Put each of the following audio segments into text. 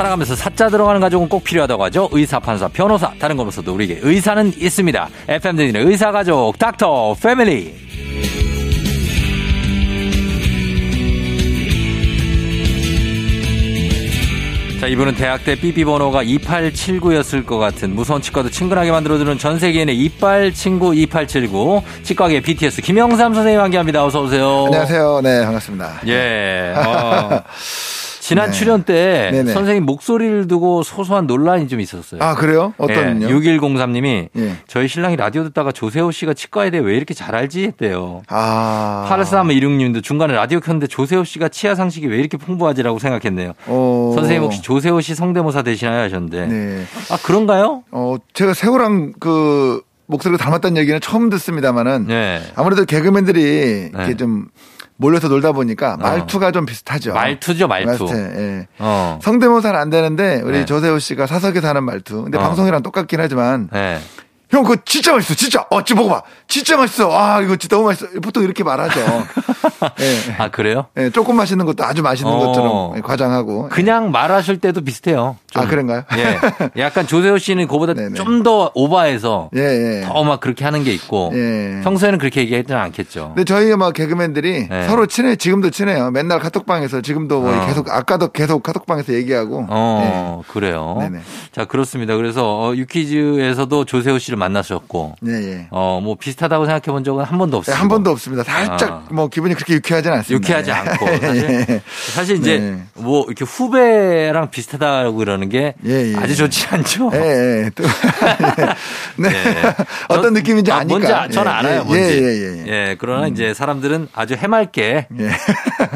살아가면서 사자 들어가는 가족은 꼭 필요하다고 하죠. 의사, 판사, 변호사, 다른 것보다도 우리에게 의사는 있습니다. FM 댕진의 의사 가족 닥터 패밀리. 자, 이분은 대학 때 삐삐 번호가 2879였을 것 같은 무서운 치과도 친근하게 만들어주는 전 세계인의 이빨 친구 2879 치과계 BTS 김영삼 선생님 함께합니다. 어서 오세요. 안녕하세요. 네, 반갑습니다. 예. 어, 지난 네. 출연 때 네네. 선생님 목소리를 두고 소소한 논란이 좀 있었어요. 아, 그래요? 어떤요? 6103님이 예. 저희 신랑이 라디오 듣다가 조세호 씨가 치과에 대해 왜 이렇게 잘 알지 했대요. 아. 8316님도 중간에 라디오 켰는데 조세호 씨가 치아 상식이 왜 이렇게 풍부하지라고 생각했네요. 어. 선생님 혹시 조세호 씨 성대모사 되시나요 하셨는데. 네. 아 그런가요? 어, 제가 세호랑 그 목소리가 닮았다는 얘기는 처음 듣습니다만은 네. 아무래도 개그맨들이 이렇게 네. 좀 몰려서 놀다 보니까 말투가 좀 비슷하죠. 말투죠 말투. 예. 어. 성대모사는 안 되는데 우리 네. 조세호 씨가 사석에서 하는 말투. 근데 어. 방송이랑 똑같긴 하지만 네. 형 그거 진짜 맛있어. 진짜. 어, 지 먹어봐. 진짜 맛있어. 아, 이거 진짜 너무 맛있어. 보통 이렇게 말하죠. 예. 아 그래요? 예, 조금 맛있는 것도 아주 맛있는 어. 것처럼 과장하고. 그냥 말하실 때도 비슷해요. 좀. 아, 그런가요? 예. 약간 조세호 씨는 그보다. 좀 더 오바해서 예, 예. 더막 그렇게 하는 게 있고 예. 평소에는 그렇게 얘기하지는 않겠죠. 근데 저희가 막 개그맨들이 네. 서로 친해 지금도 친해요. 맨날 카톡방에서 지금도 뭐 어. 계속 아까도 계속 카톡방에서 얘기하고. 어, 그래요. 네네. 자, 그렇습니다. 그래서 어, 유퀴즈에서도 조세호 씨를 만나셨고 네, 예. 어, 뭐 비슷하다고 생각해 본 적은 한 번도 네, 없어요. 한 번도 없습니다. 살짝 아. 뭐 기분이 그렇게 유쾌하진 않습니다. 유쾌하지 예. 않고 사실, 예. 사실 이제 네. 뭐 이렇게 후배랑 비슷하다고 그러는 게 예, 예. 아주 좋지 않죠. 예, 예. 또, 네. 예. 어떤 전- 느낌인지 아, 아니까. 뭔지 아- 저는 예, 알아요. 예, 뭔지. 예, 예, 예. 예, 그러나 이제 사람들은 아주 해맑게 예.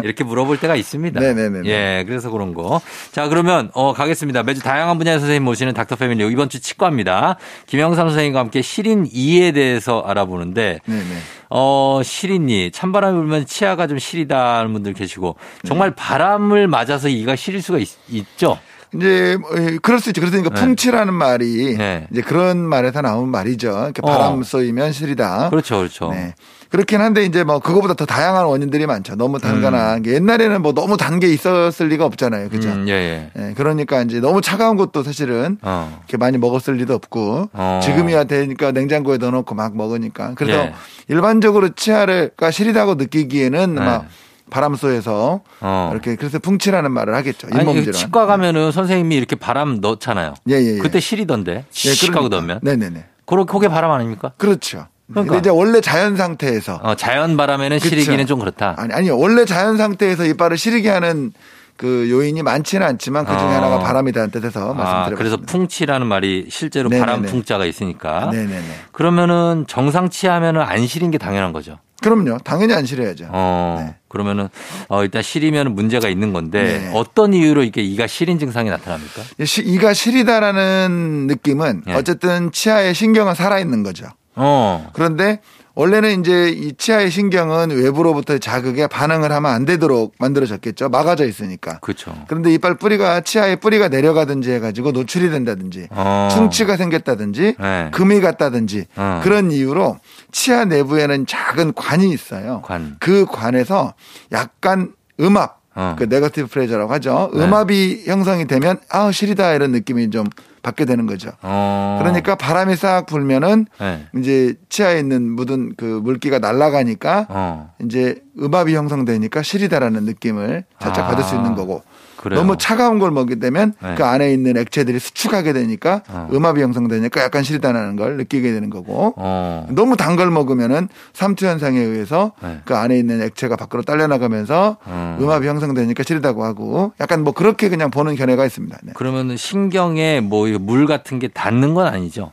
이렇게 물어볼 때가 있습니다. 네네네네. 예, 그래서 그런 거. 자, 그러면 어 가겠습니다. 매주 다양한 분야의 선생님 모시는 닥터 패밀리 이번 주 치과입니다. 김영삼 선생님 과 함께 시린 이에 대해서 알아보는데 네, 네. 어, 시린이 찬바람이 불면 치아가 좀 시리다는 분들 계시고 정말 네. 바람을 맞아서 이가 시릴 수가 있, 죠 이제 뭐, 예, 그럴 수 있죠. 그러니까 네. 풍치라는 말이 네. 이제 그런 말에서 나온 말이죠. 이렇게 어. 바람 쏘이면 시리다. 그렇죠, 그렇죠. 네. 그렇긴 한데 이제 뭐 그거보다 더 다양한 원인들이 많죠. 너무 단거나 음. 옛날에는 뭐 너무 단 게 있었을 리가 없잖아요. 그죠? 음, 예, 예. 예, 그러니까 이제 너무 차가운 것도 사실은 어. 이렇게 많이 먹었을 리도 없고 어. 지금이야 되니까 냉장고에 넣어놓고 막 먹으니까 그래서 예. 일반적으로 치아가 시리다고 느끼기에는 네. 막 바람소에서 어. 이렇게 그래서 풍치라는 말을 하겠죠. 잇몸질환. 치과 가면은 선생님이 이렇게 바람 넣잖아요. 예, 예, 예. 그때 시리던데. 씩 하고 넣으면. 네네네. 그러 그게 바람 아닙니까? 그렇죠. 그러니까. 근데 이제 원래 자연 상태에서 어, 자연 바람에는 그쵸. 시리기는 좀 그렇다. 아니 아니 원래 자연 상태에서 이빨을 시리게 하는 그 요인이 많지는 않지만 그 중에 어. 하나가 바람이라는 뜻에서 아, 말씀드렸습니다. 그래서 풍치라는 말이 실제로 네네네. 바람 풍자가 있으니까. 네네네. 그러면은 정상치 하면은 안 시린 게 당연한 거죠. 그럼요. 당연히 안 시려야죠. 어, 네. 그러면은 어 일단 시리면 문제가 있는 건데 네. 어떤 이유로 이게 이가 시린 증상이 나타납니까? 시- 이가 시리다라는 느낌은 예. 어쨌든 치아의 신경은 살아 있는 거죠. 어. 그런데 원래는 이제 이 치아의 신경은 외부로부터 자극에 반응을 하면 안 되도록 만들어졌겠죠. 막아져 있으니까. 그렇죠. 그런데 이빨 뿌리가 치아의 뿌리가 내려가든지 해가지고 노출이 된다든지 어. 충치가 생겼다든지 네. 금이 갔다든지 어. 그런 이유로 치아 내부에는 작은 관이 있어요. 관. 그 관에서 약간 음압, 어. 그 negative pressure라고 하죠. 네. 음압이 형성이 되면 아 시리다 이런 느낌이 좀 받게 되는 거죠. 어. 그러니까 바람이 싹 불면은 네. 이제 치아에 있는 묻은 그 물기가 날아가니까 어. 이제 음압이 형성되니까 시리다라는 느낌을 살짝 아. 받을 수 있는 거고 그래요. 너무 차가운 걸 먹게 되면 네. 그 안에 있는 액체들이 수축하게 되니까 어. 음압이 형성되니까 약간 시리다라는 걸 느끼게 되는 거고 어. 너무 단 걸 먹으면은 삼투 현상에 의해서 네. 그 안에 있는 액체가 밖으로 딸려 나가면서 음. 음압이 형성되니까 시리다고 하고 약간 뭐 그렇게 그냥 보는 견해가 있습니다. 네. 그러면 신경에 뭐 물 같은 게 닿는 건 아니죠?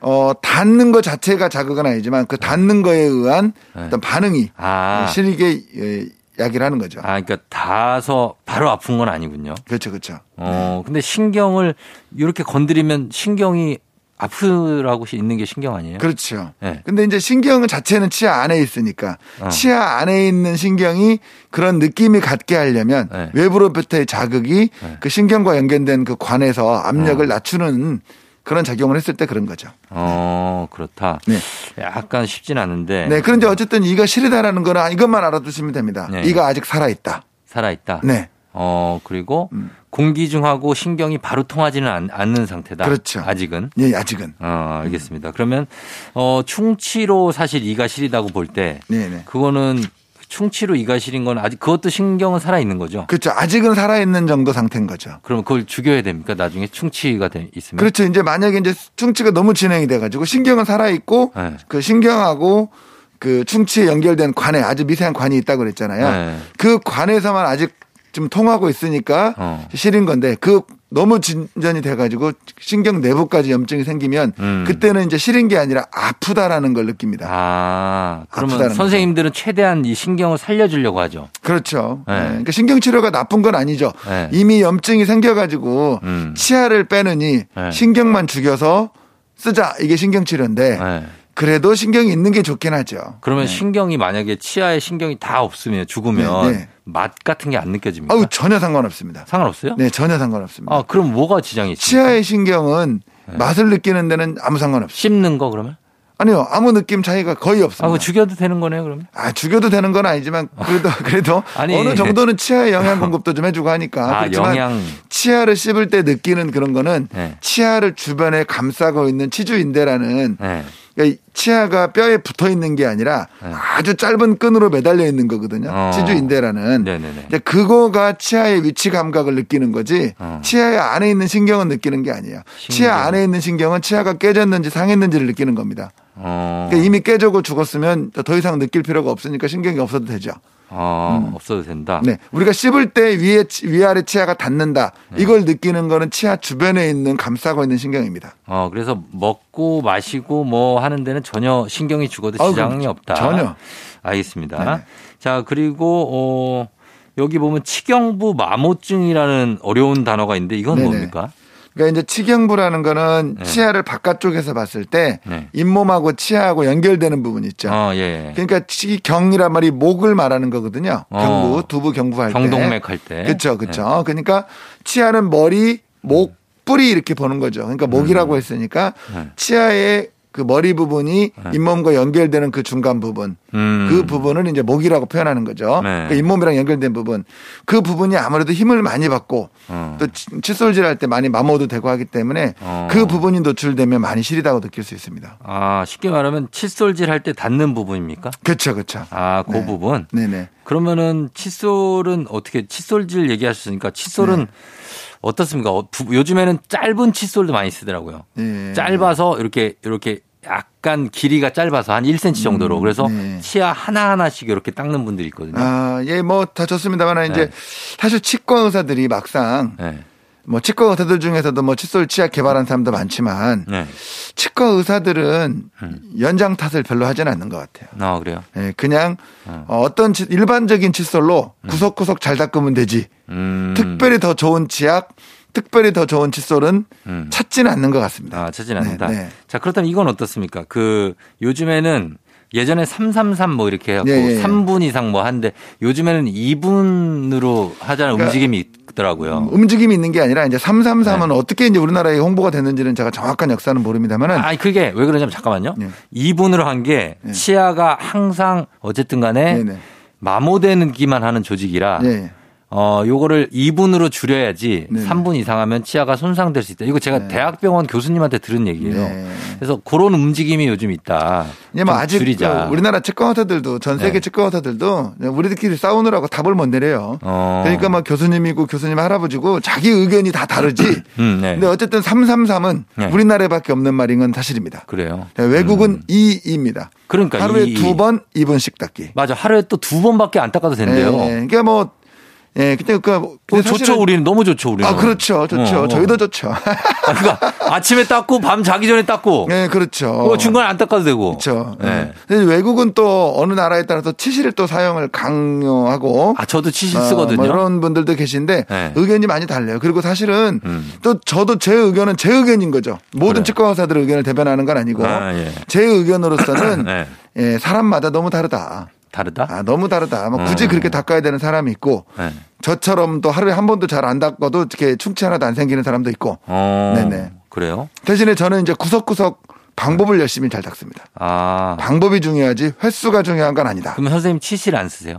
어 닿는 것 자체가 자극은 아니지만 그 닿는 거에 의한 네. 어떤 반응이 아. 시리게 예, 이야기를 하는 거죠. 아, 그러니까 닿아서 바로 아픈 건 아니군요. 그렇죠, 그렇죠. 어, 근데 신경을 이렇게 건드리면 신경이 아프라고 있는 게 신경 아니에요? 그렇죠. 네. 근데 이제 신경 자체는 치아 안에 있으니까 어. 치아 안에 있는 신경이 그런 느낌이 갖게 하려면 네. 외부로부터의 자극이 네. 그 신경과 연결된 그 관에서 압력을 어. 낮추는 그런 작용을 했을 때 그런 거죠. 어, 그렇다. 네. 약간 쉽진 않은데. 네. 그런데 어쨌든 이가 시리다라는 거는 이것만 알아두시면 됩니다. 네. 이가 아직 살아있다. 살아있다. 네. 어, 그리고 음. 공기 중하고 신경이 바로 통하지는 않, 않는 상태다. 그렇죠. 아직은. 예, 아직은. 어, 알겠습니다. 그러면, 어, 충치로 사실 이가 시리다고 볼 때, 네, 네. 그거는 충치로 이가 시린 건 아직 그것도 신경은 살아 있는 거죠. 그렇죠. 아직은 살아 있는 정도 상태인 거죠. 그러면 그걸 죽여야 됩니까? 나중에 충치가 돼 있으면. 그렇죠. 이제 만약에 이제 충치가 너무 진행이 돼 가지고 신경은 살아 있고 네. 그 신경하고 그 충치에 연결된 관에 아주 미세한 관이 있다고 그랬잖아요. 네. 그 관에서만 아직 좀 통하고 있으니까 어. 시린 건데 그 너무 진전이 돼가지고 신경 내부까지 염증이 생기면 음. 그때는 이제 시린 게 아니라 아프다라는 걸 느낍니다. 아, 그러면 선생님들은 최대한 이 신경을 살려주려고 하죠. 그렇죠. 네. 네. 그러니까 신경 치료가 나쁜 건 아니죠. 네. 이미 염증이 생겨가지고 음. 치아를 빼느니 네. 신경만 죽여서 쓰자 이게 신경 치료인데 네. 그래도 신경이 있는 게 좋긴 하죠. 그러면 네. 신경이 만약에 치아에 신경이 다 없으면 죽으면 네, 네. 맛 같은 게 안 느껴집니까? 아우 전혀 상관없습니다. 상관없어요? 네, 전혀 상관없습니다. 아, 그럼 뭐가 지장이 있습니까? 치아의 신경은 맛을 느끼는 데는 아무 상관없어요. 씹는 거 그러면? 아니요, 아무 느낌 차이가 거의 아, 없습니다. 그거 죽여도 되는 거네요, 그러면? 아, 죽여도 되는 건 아니지만 그래도 그래도 아니. 어느 정도는 치아에 영양 공급도 좀 해주고 하니까 아, 그렇지만 영양. 치아를 씹을 때 느끼는 그런 거는 네. 치아를 주변에 감싸고 있는 치주인대라는 네. 그러니까 이 치아가 뼈에 붙어 있는 게 아니라 네. 아주 짧은 끈으로 매달려 있는 거거든요. 어. 치주 인대라는. 네네네. 이제 그거가 치아의 위치 감각을 느끼는 거지 어. 치아의 안에 있는 신경은 느끼는 게 아니에요. 신경. 치아 안에 있는 신경은 치아가 깨졌는지 상했는지를 느끼는 겁니다. 어. 그러니까 이미 깨져고 죽었으면 더 이상 느낄 필요가 없으니까 신경이 없어도 되죠. 어, 없어도 된다. 네. 우리가 씹을 때 위에, 치- 위아래 치아가 닿는다. 네. 이걸 느끼는 거는 치아 주변에 있는 감싸고 있는 신경입니다. 어, 그래서 먹고 마시고 뭐 하는 데는 전혀 신경이 죽어도 아우, 지장이 없다. 전혀. 알겠습니다. 네네. 자, 그리고 어 여기 보면 치경부 마모증이라는 어려운 단어가 있는데 이건 네네. 뭡니까? 그러니까 이제 치경부라는 거는 네. 치아를 바깥쪽에서 봤을 때 네. 잇몸하고 치아하고 연결되는 부분이 있죠. 어, 예. 그러니까 치경이란 말이 목을 말하는 거거든요. 어. 경부, 두부 경부 할 때. 경동맥 할 때. 그렇죠, 그렇죠. 그러니까 치아는 머리, 목, 뿌리 이렇게 보는 거죠. 그러니까 목이라고 했으니까 네. 치아의 그 머리 부분이 잇몸과 연결되는 그 중간 부분, 음. 그 부분을 이제 목이라고 표현하는 거죠. 네. 그 잇몸이랑 연결된 부분, 그 부분이 아무래도 힘을 많이 받고 어. 또 치- 칫솔질 할 때 많이 마모도 되고 하기 때문에 어. 그 부분이 노출되면 많이 시리다고 느낄 수 있습니다. 아, 쉽게 말하면 칫솔질 할 때 닿는 부분입니까? 그렇죠, 그렇죠. 아, 그 네. 부분. 네네. 그러면은 칫솔은 어떻게 칫솔질 얘기하셨으니까 칫솔은 네. 어떻습니까? 어, 부- 요즘에는 짧은 칫솔도 많이 쓰더라고요. 예. 짧아서 이렇게 이렇게 약간 길이가 짧아서 한 1cm 정도로 그래서 네. 치아 하나 하나씩 이렇게 닦는 분들이 있거든요. 아, 예, 뭐 다 좋습니다만 이제 네. 사실 치과 의사들이 막상 네. 뭐 치과 의사들 중에서도 뭐 칫솔 치약 개발한 사람도 많지만 네. 치과 의사들은 음. 연장 탓을 별로 하지는 않는 것 같아요. 아, 그래요? 예, 그냥 어. 어. 떤 치- 일반적인 칫솔로 구석구석 잘 닦으면 되지. 음. 특별히 더 좋은 치약, 특별히 더 좋은 칫솔은 음. 찾지는 않는 것 같습니다. 아, 찾진 않는다. 네, 네. 자, 그렇다면 이건 어떻습니까? 그 요즘에는 예전에 333 뭐 이렇게 해갖고 예, 예, 예. 3분 이상 뭐 하는데 요즘에는 2분으로 하자는 그러니까 움직임이 있더라고요. 움직임이 있는 게 아니라 이제 333은 네. 어떻게 이제 우리나라에 홍보가 됐는지는 제가 정확한 역사는 모릅니다만은 아니 그게 왜 그러냐면 잠깐만요. 네. 2분으로 한게 네. 치아가 항상 어쨌든 간에 네네. 마모되기만 하는 조직이라 예. 어 요거를 2분으로 줄여야지 네. 3분 이상 하면 치아가 손상될 수 있다. 이거 제가 네. 대학병원 교수님한테 들은 얘기예요. 네. 그래서 그런 움직임이 요즘 있다. 이제 뭐좀 아직 줄이자. 그 우리나라 치과 의사들도 전 세계 네. 치과 의사들도 우리들끼리 싸우느라고 답을 못 내려요. 어. 그러니까 뭐 교수님이고 교수님 할아버지고 자기 의견이 다 다르지. 음, 네. 근데 어쨌든 333은 네. 우리나라에밖에 없는 말인 건 사실입니다. 그래요. 네, 외국은 2입니다. 그러니까 하루에 이- 두 번, 2분씩 닦기. 맞아. 하루에 또 두 번밖에 안 닦아도 된대요. 네, 그러니까 뭐 예, 그냥 그 어, 좋죠, 우리는 너무 좋죠, 우리는. 아, 그렇죠, 좋죠. 어, 어. 저희도 좋죠. 아, 그러니까 아침에 닦고 밤 자기 전에 닦고. 예, 그렇죠. 어, 중간 에 안 닦아도 되고. 그렇죠. 네. 근데 외국은 또 어느 나라에 따라서 치실을 또 사용을 강요하고 아, 저도 치실 어, 쓰거든요. 뭐 이런 분들도 계신데 네. 의견이 많이 달라요. 그리고 사실은 음. 또 저도 제 의견은 제 의견인 거죠. 모든 그래요. 치과 의사들의 의견을 대변하는 건 아니고 아, 예. 제 의견으로서는 네. 예, 사람마다 너무 다르다. 다르다? 아, 너무 다르다. 뭐 굳이 음. 그렇게 닦아야 되는 사람이 있고 네. 저처럼 또 하루에 한 번도 잘 안 닦아도 이렇게 충치 하나도 안 생기는 사람도 있고 어. 네네. 그래요? 대신에 저는 이제 구석구석 방법을 열심히 잘 닦습니다. 아. 방법이 중요하지 횟수가 중요한 건 아니다. 그럼 선생님 치실 안 쓰세요?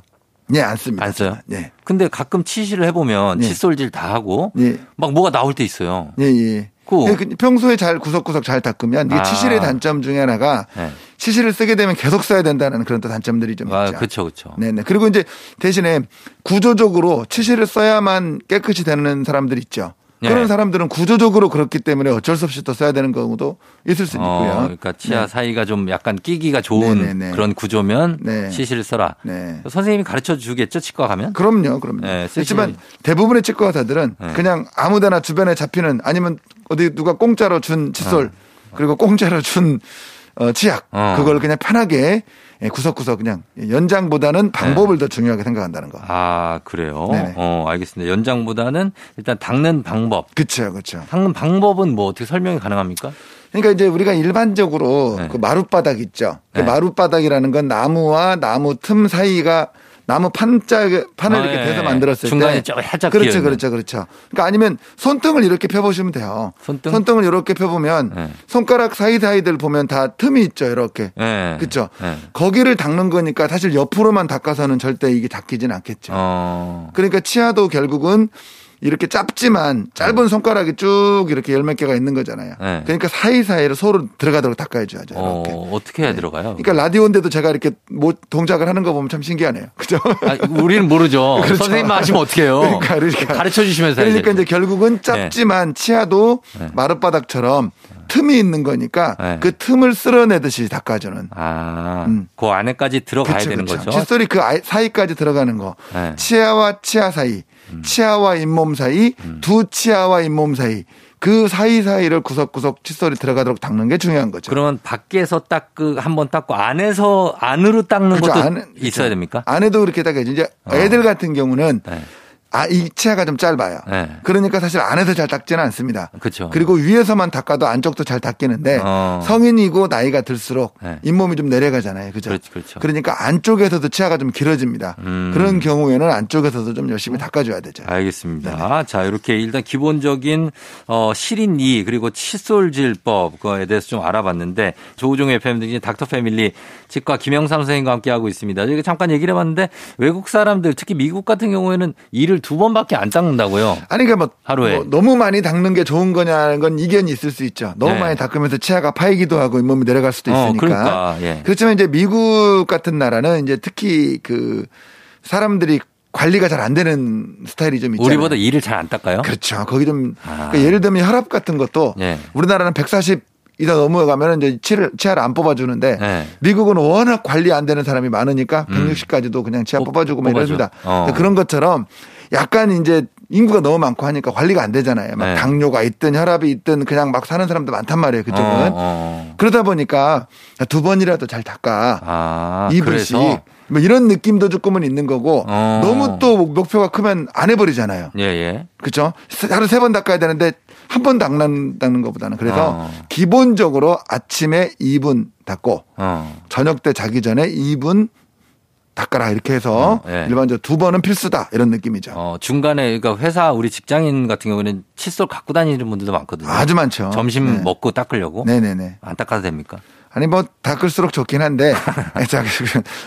예, 안 씁니다. 안 써요? 예. 근데 가끔 치실을 해보면 예. 칫솔질 다 하고 예. 막 뭐가 나올 때 있어요. 예, 예. 그- 예, 그 평소에 잘 구석구석 잘 닦으면 이게 아. 치실의 단점 중에 하나가 네. 치실을 쓰게 되면 계속 써야 된다는 그런 또 단점들이 좀 아, 있죠. 그쵸, 그쵸. 네네. 그리고 이제 대신에 구조적으로 치실을 써야만 깨끗이 되는 사람들 있죠. 예. 그런 사람들은 구조적으로 그렇기 때문에 어쩔 수 없이 또 써야 되는 경우도 있을 수 어, 있고요. 그러니까 치아 네. 사이가 좀 약간 끼기가 좋은 네네네. 그런 구조면 네. 치실을 써라. 네. 선생님이 가르쳐 주겠죠, 치과 가면? 그럼요, 그럼요. 네, 그렇지만 대부분의 치과 의사들은 네. 그냥 아무데나 주변에 잡히는 아니면 어디 누가 공짜로 준 칫솔 그리고 공짜로 준 어, 치약 어. 그걸 그냥 편하게 예, 구석구석 그냥 연장보다는 방법을 더 중요하게 생각한다는 거. 아, 그래요? 네네. 어, 알겠습니다. 연장보다는 일단 닦는 방법. 그렇죠, 그렇죠. 닦는 방법은 뭐 어떻게 설명이 가능합니까? 그러니까 이제 우리가 일반적으로 네. 그 마룻바닥 있죠. 그 네. 마룻바닥이라는 건 나무와 나무 틈 사이가 나무 판자 판을 아, 이렇게 예, 대서 예. 만들었을 중간에 때좀 살짝 그렇죠, 비어있는. 그렇죠, 그렇죠. 그러니까 아니면 손등을 이렇게 펴보시면 돼요. 손등? 을 이렇게 펴보면 네. 손가락 사이 사이들 보면 다 틈이 있죠, 이렇게. 예. 그렇죠. 예. 거기를 닦는 거니까 사실 옆으로만 닦아서는 절대 이게 닦이진 않겠죠. 어. 그러니까 치아도 결국은 이렇게 짧지만 짧은 손가락이 쭉 이렇게 열 몇 개가 있는 거잖아요. 네. 그러니까 사이사이로 서로 들어가도록 닦아야죠. 어, 이렇게. 어 떻게 해야 들어가요? 그러니까 라디오인데도 제가 이렇게 뭐 동작을 하는 거 보면 참 신기하네요. 그죠? 아, 우리는 모르죠. 그렇죠. 선생님만 하시면 어떡해요? 그러니까, 그러니까. 가르쳐 주시면서 그러니까. 이제 결국은 짧지만 치아도 네. 마룻바닥처럼 틈이 있는 거니까 네. 그 틈을 쓸어내듯이 닦아주는. 아, 음. 그 안에까지 들어가야 그쵸, 되는 그쵸. 거죠. 칫솔이 그 사이까지 들어가는 거. 네. 음. 치아와 치아 사이, 치아와 잇몸 사이, 두 치아와 잇몸 사이. 그 사이사이를 구석구석 칫솔이 들어가도록 닦는 게 중요한 거죠. 그러면 밖에서 닦그 한번 닦고 안에서 안으로 닦는 그렇죠. 것도 안에- 있어야 그렇죠. 됩니까? 안에도 그렇게 닦아야지. 이제 어. 애들 같은 경우는 네. 아, 이 치아가 좀 짧아요. 네. 그러니까 사실 안에서 잘 닦지는 않습니다. 그렇죠. 그리고 위에서만 닦아도 안쪽도 잘 닦이는데 어. 성인이고 나이가 들수록 네. 잇몸이 좀 내려가잖아요. 그죠? 그렇죠, 그렇죠. 그러니까 안쪽에서도 치아가 좀 길어집니다. 음. 그런 경우에는 안쪽에서도 좀 열심히 닦아줘야 되죠. 알겠습니다. 자, 이렇게 일단 기본적인 어 실인 이 그리고 칫솔질법 그거에 대해서 좀 알아봤는데 조우종 FM 등 닥터 패밀리 치과 김영삼 선생님과 함께 하고 있습니다. 저희가 잠깐 얘기를 해봤는데 외국 사람들 특히 미국 같은 경우에는 이를 두 번밖에 안 닦는다고요. 아니 그러니까 뭐, 하루에. 뭐 너무 많이 닦는 게 좋은 거냐는 건 이견이 있을 수 있죠. 너무 네. 많이 닦으면서 치아가 파이기도 하고 잇몸이 내려갈 수도 어, 있으니까. 그러니까, 예. 그렇지만 이제 미국 같은 나라는 이제 특히 그 사람들이 관리가 잘 안 되는 스타일이 좀 있잖아요. 우리보다 이를 잘 안 닦아요? 그렇죠. 거기 좀 아. 그러니까 예를 들면 혈압 같은 것도 예. 우리나라는 140 이다 넘어가면 이제 치를, 치아를 안 뽑아주는데 네. 미국은 워낙 관리 안 되는 사람이 많으니까 160까지도 그냥 치아 뽑- 뽑아주고 막 뽑아줘. 이러습니다 어. 그런 것처럼 약간 이제 인구가 너무 많고 하니까 관리가 안 되잖아요. 막 네. 당뇨가 있든 혈압이 있든 그냥 막 사는 사람도 많단 말이에요. 그쪽은. 어, 어. 그러다 보니까 두 번이라도 잘 닦아. 아, 2분씩. 그래서 뭐 이런 느낌도 조금은 있는 거고 어. 너무 또 목표가 크면 안 해버리잖아요. 예, 예. 그렇죠? 하루 세 번 닦아야 되는데 한 번 닦는 닦는 것보다는 그래서 어. 기본적으로 아침에 2분 닦고 어. 저녁 때 자기 전에 2분 닦아라 이렇게 해서 어, 예. 일반적으로 두 번은 필수다 이런 느낌이죠. 어, 중간에 그러니까 회사 우리 직장인 같은 경우는 칫솔 갖고 다니는 분들도 많거든요. 아주 많죠. 점심 네. 먹고 닦으려고 네네네. 안 닦아도 됩니까? 아니 뭐 닦을수록 좋긴 한데 자,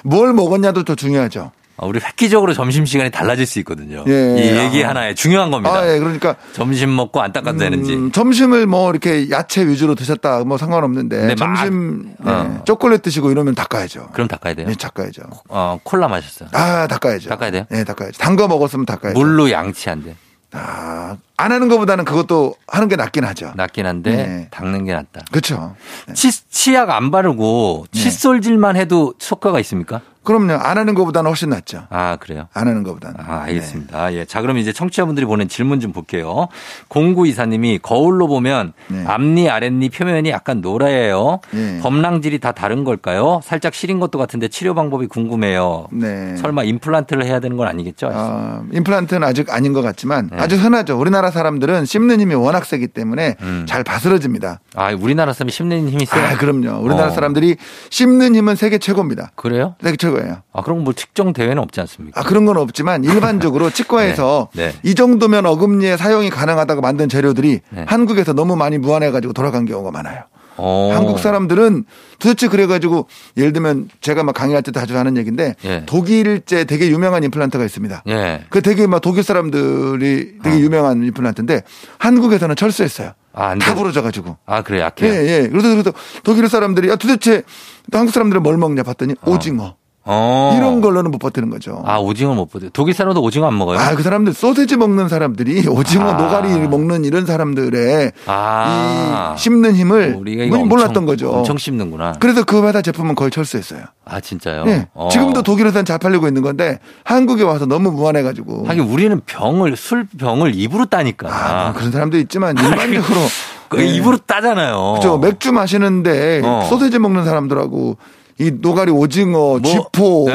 뭘 먹었냐도 또 중요하죠. 아, 우리 획기적으로 점심 시간이 달라질 수 있거든요. 예, 이 아. 얘기 하나에 중요한 겁니다. 아, 예, 그러니까 점심 먹고 안 닦아도 되는지. 음, 점심을 뭐 이렇게 야채 위주로 드셨다 뭐 상관없는데 근데 막- 점심 네, 어. 초콜릿 드시고 이러면 닦아야죠. 그럼 닦아야 돼요. 네, 닦아야죠. 어, 콜라 마셨어요. 아, 닦아야죠. 닦아야 돼요? 네, 닦아야죠. 단 거 먹었으면 닦아야죠. 물로 양치한대. 아, 안 하는 것보다는 그것도 하는 게 낫긴 하죠. 낫긴 한데 네. 닦는 게 낫다. 그렇죠. 치, 치약 안 바르고 네. 칫솔질만 해도 효과가 있습니까? 그럼요. 안 하는 것보다는 훨씬 낫죠. 아, 그래요? 안 하는 것보다는. 아, 알겠습니다. 예. 자, 그럼 이제 청취자분들이 보낸 질문 좀 볼게요. 공구 이사님이 거울로 보면 네. 앞니, 아랫니 표면이 약간 노래요. 네. 범랑질이 다 다른 걸까요? 살짝 시린 것도 같은데 치료 방법이 궁금해요. 네. 설마 임플란트를 해야 되는 건 아니겠죠? 어, 임플란트는 아직 아닌 것 같지만 네. 아주 흔하죠. 우리나라 사람들은 씹는 힘이 워낙 세기 때문에 음. 잘 바스러집니다. 아, 우리나라 사람이 씹는 힘이 세요? 아, 그럼요. 우리나라 어. 사람들이 씹는 힘은 세계 최고입니다. 그래요? 세계 최고 예요. 아, 그럼 뭐 측정 대회는 없지 않습니까? 아, 그런 건 없지만 일반적으로 치과에서 네, 네. 이 정도면 어금니에 사용이 가능하다고 만든 재료들이 네. 한국에서 너무 많이 무한해 가지고 돌아간 경우가 많아요. 어. 한국 사람들은 도대체 그래가지고 예를 들면 제가 막 강의할 때 자주 하는 얘기인데 예. 독일제 되게 유명한 임플란트가 있습니다. 예. 그 되게 막 독일 사람들이 되게 어. 유명한 임플란트인데 한국에서는 철수했어요. 아, 안다 돼. 부러져가지고. 아, 그래, 예, 약해요. 예. 그래서, 그래서 독일 사람들이 야, 도대체 한국 사람들은 뭘 먹냐 봤더니 오징어. 어. 이런 걸로는 못 버티는 거죠. 아, 오징어 못 보죠. 독일 사람도 오징어 안 먹어요? 아, 그 사람들 소세지 먹는 사람들이 오징어 아. 노가리 먹는 이런 사람들의 아. 이 씹는 힘을 우리가 이거 몰랐던 엄청- 거죠. 엄청 씹는구나. 그래서 그 회사 제품은 거의 철수했어요. 아, 진짜요? 예. 어. 지금도 독일에서는 잘 팔리고 있는 건데 한국에 와서 너무 무한해가지고. 하긴 우리는 병을, 술 병을 입으로 따니까. 아, 그런 사람도 있지만 일반적으로 그 예. 입으로 따잖아요. 저 맥주 마시는데 어. 소세지 먹는 사람들하고 이 노가리 오징어, 쥐포. 예,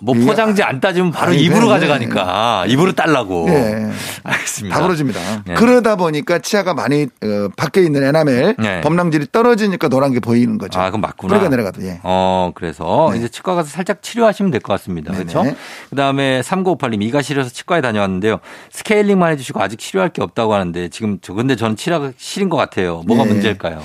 뭐 이- 포장지 안 따지면 바로 아니, 입으로 네, 가져가니까 입으로 딸라고. 예. 알겠습니다. 다 부러집니다. 네. 그러다 보니까 치아가 많이 어, 밖에 있는 에나멜 네. 범랑질이 떨어지니까 노란 게 보이는 거죠. 아, 그럼 맞구나. 뿌리가 내려가도 예. 어, 그래서 네. 이제 치과 가서 살짝 치료하시면 될 것 같습니다. 그렇죠? 그다음에 3958님 이가 시려서 치과에 다녀왔는데요. 스케일링만 해 주시고 아직 치료할 게 없다고 하는데 지금 저 근데 저는 치료가 싫은 것 같아요. 뭐가 예. 문제일까요?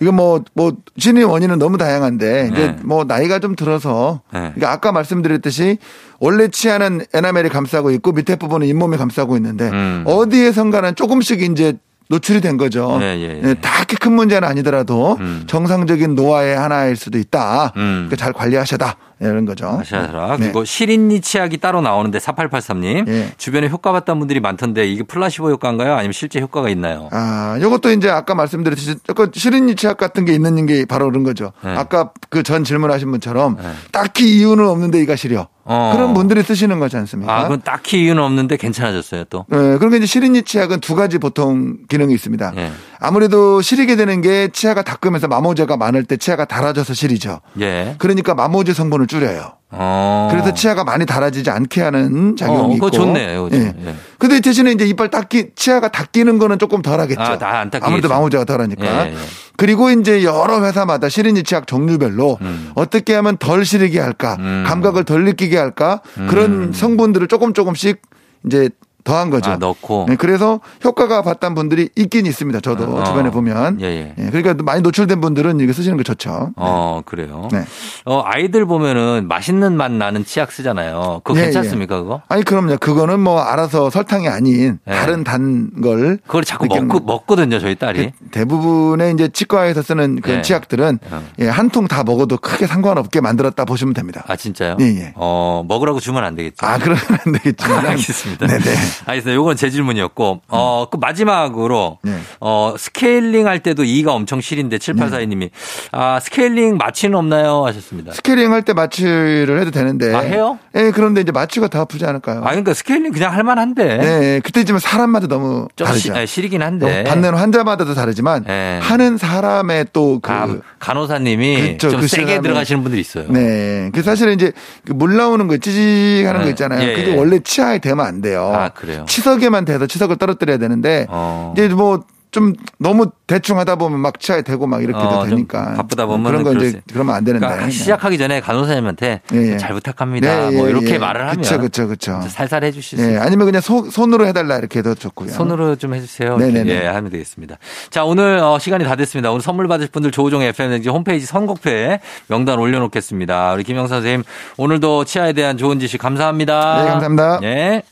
이거 뭐, 뭐, 진의 원인은 너무 다양한데, 이제 네. 뭐, 나이가 좀 들어서, 네. 그러니까 아까 말씀드렸듯이, 원래 치아는 에나멜이 감싸고 있고, 밑에 부분은 잇몸이 감싸고 있는데, 음. 어디에선가는 조금씩 이제 노출이 된 거죠. 예, 예, 예. 딱히 큰 문제는 아니더라도, 음. 정상적인 노화의 하나일 수도 있다. 음. 그러니까 잘 관리하셔다. 이런 거죠. 아시아라. 네. 그리고 시린 니 치약이 따로 나오는데 4883님 예. 주변에 효과 봤다는 분들이 많던데 이게 플라시보 효과인가요? 아니면 실제 효과가 있나요? 아, 요것도 이제 아까 말씀드렸듯이 약간 시린 니 치약 같은 게 있는 게 바로 그런 거죠. 네. 아까 그 전 질문하신 분처럼 네. 딱히 이유는 없는데 이가 시려. 어. 그런 분들이 쓰시는 거지 않습니까? 아, 그건 딱히 이유는 없는데 괜찮아졌어요 또. 네, 그러니까 이제 시린 니 치약은 두 가지 보통 기능이 있습니다. 예. 아무래도 시리게 되는 게 치아가 닦으면서 마모제가 많을 때 치아가 달아져서 시리죠. 예. 그러니까 마모제 성분을 줄여요. 어. 그래서 치아가 많이 달아지지 않게 하는 작용이 어, 있고. 좋네요. 예. 좀. 예. 근데 대신에 이제 이빨 닦기 치아가 닦이는 거는 조금 덜하겠죠. 아. 아무래도 마모제가 덜하니까. 예, 예. 그리고 이제 여러 회사마다 시린이 치약 종류별로 음. 어떻게 하면 덜 시리게 할까, 음. 감각을 덜 느끼게 할까 그런 성분들을 조금 조금씩 이제 더한 거죠. 아, 넣고. 네, 그래서 효과가 봤던 분들이 있긴 있습니다. 저도 어. 주변에 보면. 예, 예. 그러니까 많이 노출된 분들은 이거 쓰시는 게 좋죠. 어, 그래요. 네. 어, 아이들 보면은 맛있는 맛 나는 치약 쓰잖아요. 그거 예, 괜찮습니까, 그거? 아니 그럼요. 그거는 뭐 알아서 설탕이 아닌 네. 다른 단 걸 그걸 자꾸 먹고, 먹거든요, 저희 딸이. 대부분의 이제 치과에서 쓰는 그 네. 치약들은 어. 예, 한 통 다 먹어도 크게 상관없게 만들었다 보시면 됩니다. 아, 진짜요? 예, 예. 어, 먹으라고 주면 안 되겠죠. 아, 그러면 안 되겠지만. 알겠습니다. 네네. 알겠습니다. 요건 제 질문이었고, 어, 그 마지막으로, 네. 어, 스케일링 할 때도 이가 엄청 시린데 7842님이, 아, 스케일링 마취는 없나요? 하셨습니다. 스케일링 할 때 마취를 해도 되는데. 아, 해요? 예, 그런데 이제 마취가 더 아프지 않을까요? 아, 그러니까 스케일링 그냥 할 만한데. 네, 예, 그때지만 사람마다 너무 좀 시, 다르죠. 아, 시리긴 한데. 어, 받는 환자마다도 다르지만 네. 하는 사람의 또 그. 가, 간호사님이 그쵸, 좀그 세게 시간에. 들어가시는 분들이 있어요. 네. 그 사실은 이제 그물 나오는 거 찌직하는 네. 거 있잖아요. 예, 그게 예. 원래 치아에 대면 안 돼요. 아, 그래요? 치석에만 대서 치석을 떨어뜨려야 되는데 어. 이제 뭐좀 너무 대충 하다 보면 막 치아에 대고 막 이렇게도 어, 좀 되니까 바쁘다 보면 그런 거 이제 수- 그러면 안 되는데 그러니까 시작하기 전에 간호사님한테 예, 예. 잘 부탁합니다. 네, 뭐 예, 이렇게 예. 말을 하면 그쵸, 그쵸, 그쵸. 살살 해주실 수 예, 있어요. 아니면 그냥 소- 손으로 해달라 이렇게 해도 좋고요. 손으로 좀 해주세요. 네네네. 예, 하면 되겠습니다. 자, 오늘 어, 시간이 다 됐습니다. 오늘 선물 받으실 분들 조우종의 FM등지 홈페이지 선곡표에 명단 올려놓겠습니다. 우리 김영사 선생님 오늘도 치아에 대한 좋은 지식 감사합니다. 네, 감사합니다. 예.